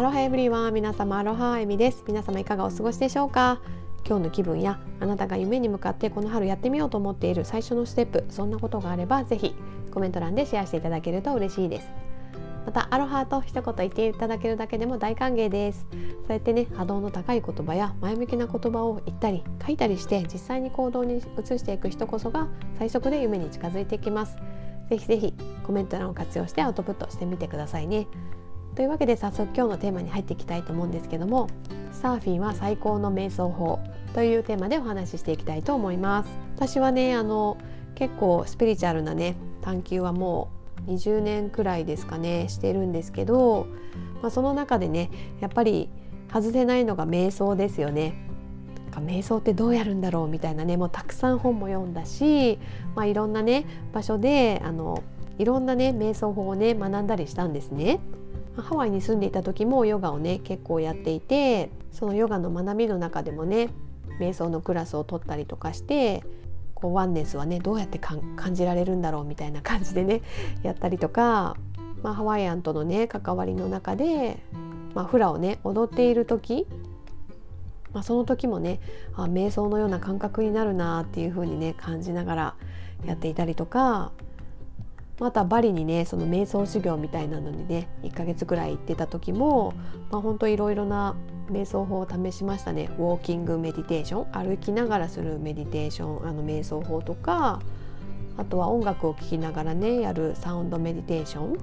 アロハエブリワン皆様アロハエミです。皆様いかがお過ごしでしょうか？今日の気分やあなたが夢に向かってこの春やってみようと思っている最初のステップそんなことがあればぜひコメント欄でシェアしていただけると嬉しいです。またアロハと一言言っていただけるだけでも大歓迎です。そうやってね波動の高い言葉や前向きな言葉を言ったり書いたりして実際に行動に移していく人こそが最速で夢に近づいていきます。ぜひぜひコメント欄を活用してアウトプットしてみてくださいね。というわけで早速今日のテーマに入っていきたいと思うんですけどもサーフィンは最高の瞑想法というテーマでお話ししていきたいと思います私はねあの結構スピリチュアルなね探求はもう20年くらいですかねしてるんですけど、まあ、その中でねやっぱり外せないのが瞑想ですよね瞑想ってどうやるんだろうみたいなねもうたくさん本も読んだし、まあ、いろんなね場所であのいろんなね瞑想法をね学んだりしたんですね。ハワイに住んでいた時もヨガをね結構やっていてそのヨガの学びの中でもね瞑想のクラスを取ったりとかしてこうワンネスはねどうやって感じられるんだろうみたいな感じでね やったりとか、まあ、ハワイアンとのね関わりの中で、まあ、フラをね踊っている時、まあ、その時もねあ瞑想のような感覚になるなっていう風にね感じながらやっていたりとかまたバリにねその瞑想修行みたいなのにね1ヶ月ぐらい行ってた時も、まあ、ほんといろいろな瞑想法を試しましたね。ウォーキングメディテーション歩きながらするメディテーションあの瞑想法とかあとは音楽を聴きながらねやるサウンドメディテーション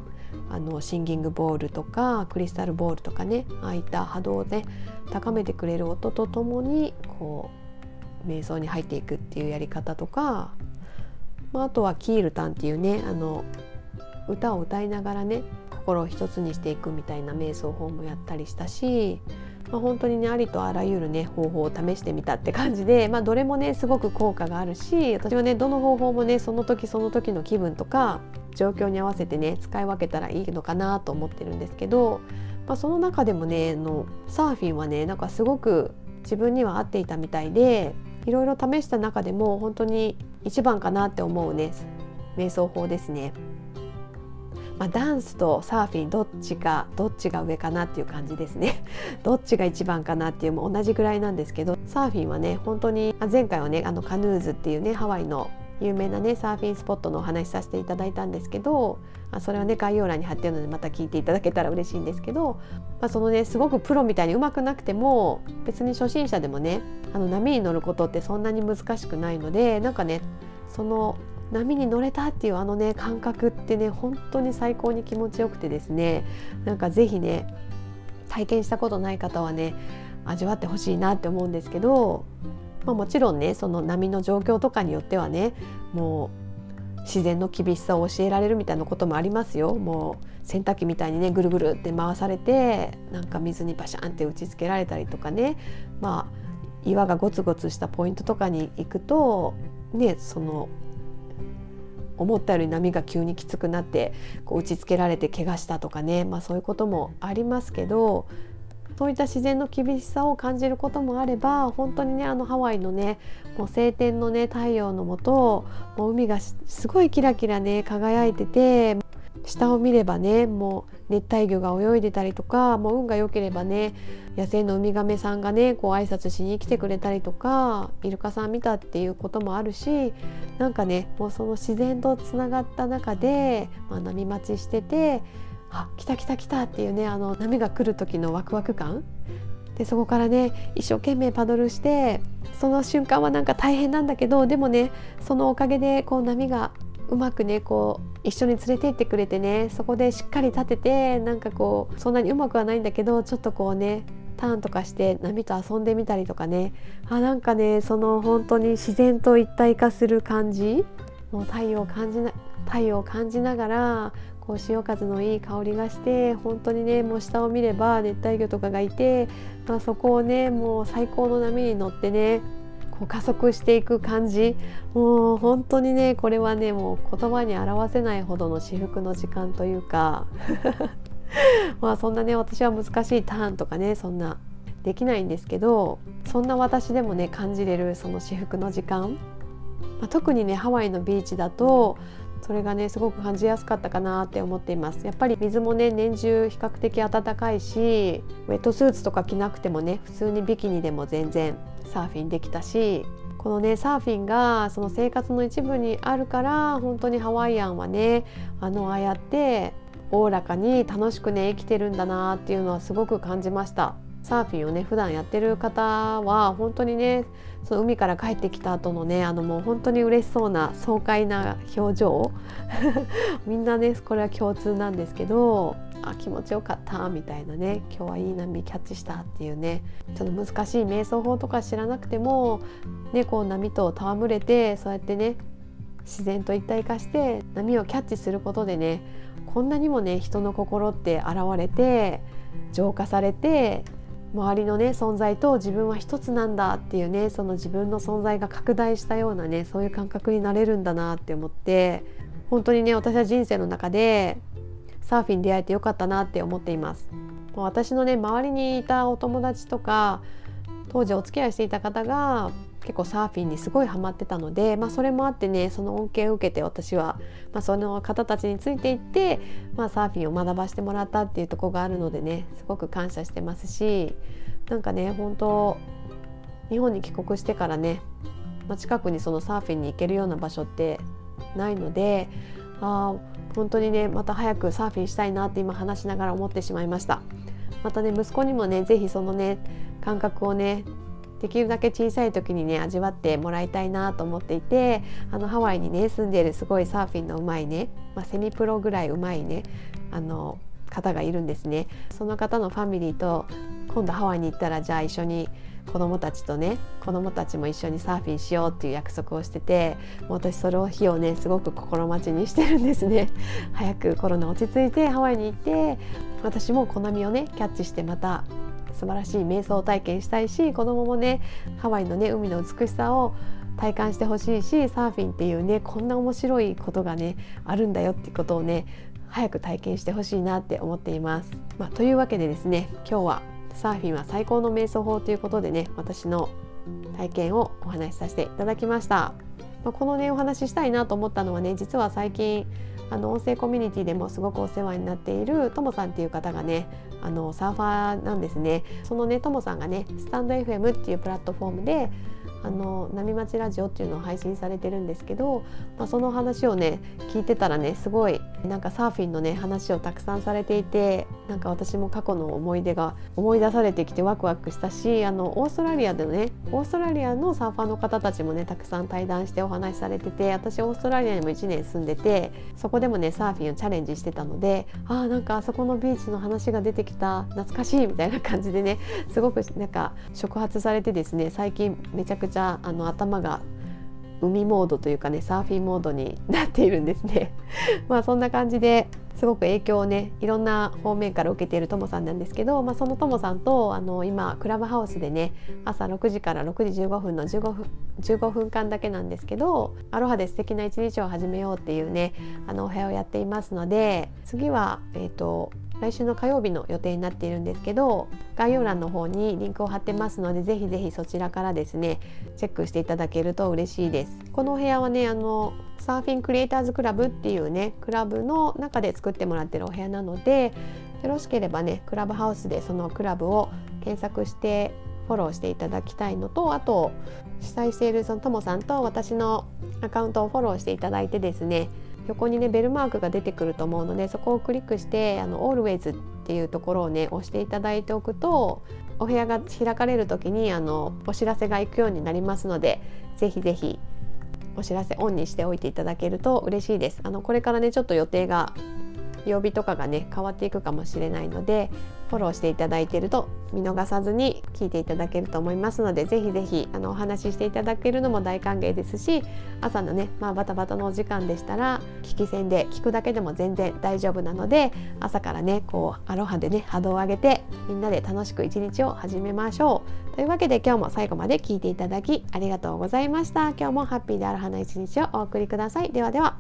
あのシンギングボールとかクリスタルボールとかねああいった波動で高めてくれる音とともにこう瞑想に入っていくっていうやり方とかまあ、あとはキールタンっていうねあの歌を歌いながらね心を一つにしていくみたいな瞑想法もやったりしたし、まあ、本当にねありとあらゆるね方法を試してみたって感じで、まあ、どれもねすごく効果があるし私はねどの方法もねその時その時の気分とか状況に合わせてね使い分けたらいいのかなと思ってるんですけど、まあ、その中でもねのサーフィンはねなんかすごく自分には合っていたみたいでいろいろ試した中でも本当に一番かなって思うね瞑想法ですね。まあ、ダンスとサーフィンどっちかどっちが上かなっていう感じですね どっちが一番かなっていうも同じぐらいなんですけどサーフィンはね本当に前回はねあのカヌーズっていうねハワイの有名なねサーフィンスポットのお話しさせていただいたんですけどそれはね概要欄に貼ってるのでまた聞いていただけたら嬉しいんですけど、まあ、そのねすごくプロみたいにうまくなくても別に初心者でもねあの波に乗ることってそんなに難しくないのでなんかねその波に乗れたっていうあのね感覚ってね本当に最高に気持ちよくてですねなんか是非ね体験したことない方はね味わってほしいなって思うんですけどまあ、もちろんねその波の状況とかによってはねもう自然の厳しさを教えられるみたいなこともありますよ。もう洗濯機みたいにねぐるぐるって回されてなんか水にバシャンって打ちつけられたりとかね。まあ岩がゴツゴツしたポイントとかに行くとねその思ったより波が急にきつくなってこう打ちつけられて怪我したとかね、まあ、そういうこともありますけどそういった自然の厳しさを感じることもあれば本当にねあのハワイのねもう晴天のね太陽のもともう海がすごいキラキラね輝いてて下を見ればねもう熱帯魚が泳いでたりとかもう運が良ければね野生のウミガメさんがねこう挨拶しに来てくれたりとかイルカさん見たっていうこともあるしなんかねもうその自然とつながった中で、まあ、波待ちしててあ来た来た来たっていうねあの波が来る時のワクワク感。でそこからね一生懸命パドルしてその瞬間はなんか大変なんだけどでもねそのおかげでこう波がうまくねこう一緒に連れて行ってくれてねそこでしっかり立ててなんかこうそんなにうまくはないんだけどちょっとこうねターンとかして波と遊んでみたりとかね。あなんかねその本当に自然と一体化する感じ。もう太陽を感じな太陽を感じながらこう潮風のいい香りがして本当にねもう下を見れば熱帯魚とかがいて、まあ、そこをねもう最高の波に乗ってねこう加速していく感じ。もう本当にねこれはねもう言葉に表せないほどの至福の時間というか。まあそんなね私は難しいターンとかねそんなできないんですけどそんな私でもね感じれるその至福の時間、まあ、特にねハワイのビーチだとそれがねすごく感じやすかったかなって思っています。やっぱり水もね年中比較的暖かいしウェットスーツとか着なくてもね普通にビキニでも全然サーフィンできたしこのねサーフィンがその生活の一部にあるから本当にハワイアンはねあのああやっておおらかに楽しくね生きてるんだなっていうのはすごく感じました。サーフィンをね普段やってる方は本当にねその海から帰ってきた後のねあのもう本当に嬉しそうな爽快な表情 みんなねこれは共通なんですけどあ気持ちよかったみたいなね今日はいい波キャッチしたっていうねちょっと難しい瞑想法とか知らなくても、ね、こう波と戯れてそうやってね自然と一体化して波をキャッチすることでねこんなにもね人の心って現れて浄化されて周りのね存在と自分は一つなんだっていうねその自分の存在が拡大したようなねそういう感覚になれるんだなって思って本当にね私は人生の中でサーフィン出会えてよかったなって思っています。私のね周りにいたお友達とか当時お付き合いしていた方が結構サーフィンにすごいハマってたので、まあ、それもあってねその恩恵を受けて私は、まあ、その方たちについていって、まあ、サーフィンを学ばしてもらったっていうとこがあるのでねすごく感謝してますしなんかね本当日本に帰国してからね、まあ、近くにそのサーフィンに行けるような場所ってないのであ本当にねまた早くサーフィンしたいなって今話しながら思ってしまいました。またね息子にもね是非そのね感覚をねできるだけ小さい時にね味わってもらいたいなと思っていてあのハワイにね住んでいるすごいサーフィンのうまいね、まあ、セミプロぐらいうまいねあの方がいるんですね。その方のファミリーと今度ハワイに行ったらじゃあ一緒に子供たちとね子供たちも一緒にサーフィンしようっていう約束をしててもう私その日をねすごく心待ちにしてるんですね。早くコロナ落ち着いてハワイに行って私も好みをねキャッチしてまた素晴らしい瞑想体験したいし子供もねハワイのね海の美しさを体感してほしいしサーフィンっていうねこんな面白いことがねあるんだよってことをね早く体験してほしいなって思っています。まあ、というわけでですね今日はサーフィンは最高の瞑想法ということでね私の体験をお話しさせていただきました。まあ、このねお話ししたいなと思ったのはね実は最近あの音声コミュニティでもすごくお世話になっているともさんっていう方がねあのサーファーなんですね。そのねともさんがねスタンド FM っていうプラットフォームであの波町ラジオっていうのを配信されてるんですけど、まあ、その話をね聞いてたらねすごいなんかサーフィンのね話をたくさんされていてなんか私も過去の思い出が思い出されてきてワクワクしたしあのオーストラリアでねオーストラリアのサーファーの方たちもねたくさん対談してお話しされてて私オーストラリアにも1年住んでてそこでもねサーフィンをチャレンジしてたのであーなんかあそこのビーチの話が出てきた懐かしいみたいな感じでねすごくなんか触発されてですね最近めちゃくちゃあの頭が海モードというかねサーフィンモードになっているんですね。まあそんな感じですごく影響をねいろんな方面から受けているともさんなんですけど、まあ、そのともさんとあの今クラブハウスでね朝6時から6時15分の15分 ,15 分間だけなんですけどアロハで素敵な一日を始めようっていうねあのお部屋をやっていますので次は、えーと来週の火曜日の予定になっているんですけど概要欄の方にリンクを貼ってますのでぜひぜひそちらからですねチェックしていただけると嬉しいです。このお部屋はねあのサーフィンクリエイターズクラブっていうねクラブの中で作ってもらってるお部屋なのでよろしければねクラブハウスでそのクラブを検索してフォローしていただきたいのとあと主催しているそのともさんと私のアカウントをフォローしていただいてですね横にねベルマークが出てくると思うのでそこをクリックしてあの Always っていうところをね押していただいておくとお部屋が開かれる時にあのお知らせが行くようになりますので是非是非お知らせオンにしておいていただけると嬉しいです。あのこれからねちょっと予定が曜日とかがね変わっていくかもしれないのでフォローしていただいていると見逃さずに聞いていただけると思いますのでぜひぜひあのお話ししていただけるのも大歓迎ですし朝のね、まあ、バタバタのお時間でしたら聞き戦で聞くだけでも全然大丈夫なので朝からねこうアロハでね波動を上げてみんなで楽しく一日を始めましょう。というわけで今日も最後まで聞いていただきありがとうございました。今日もハッピーでアロハな一日をお送りください。ではでは。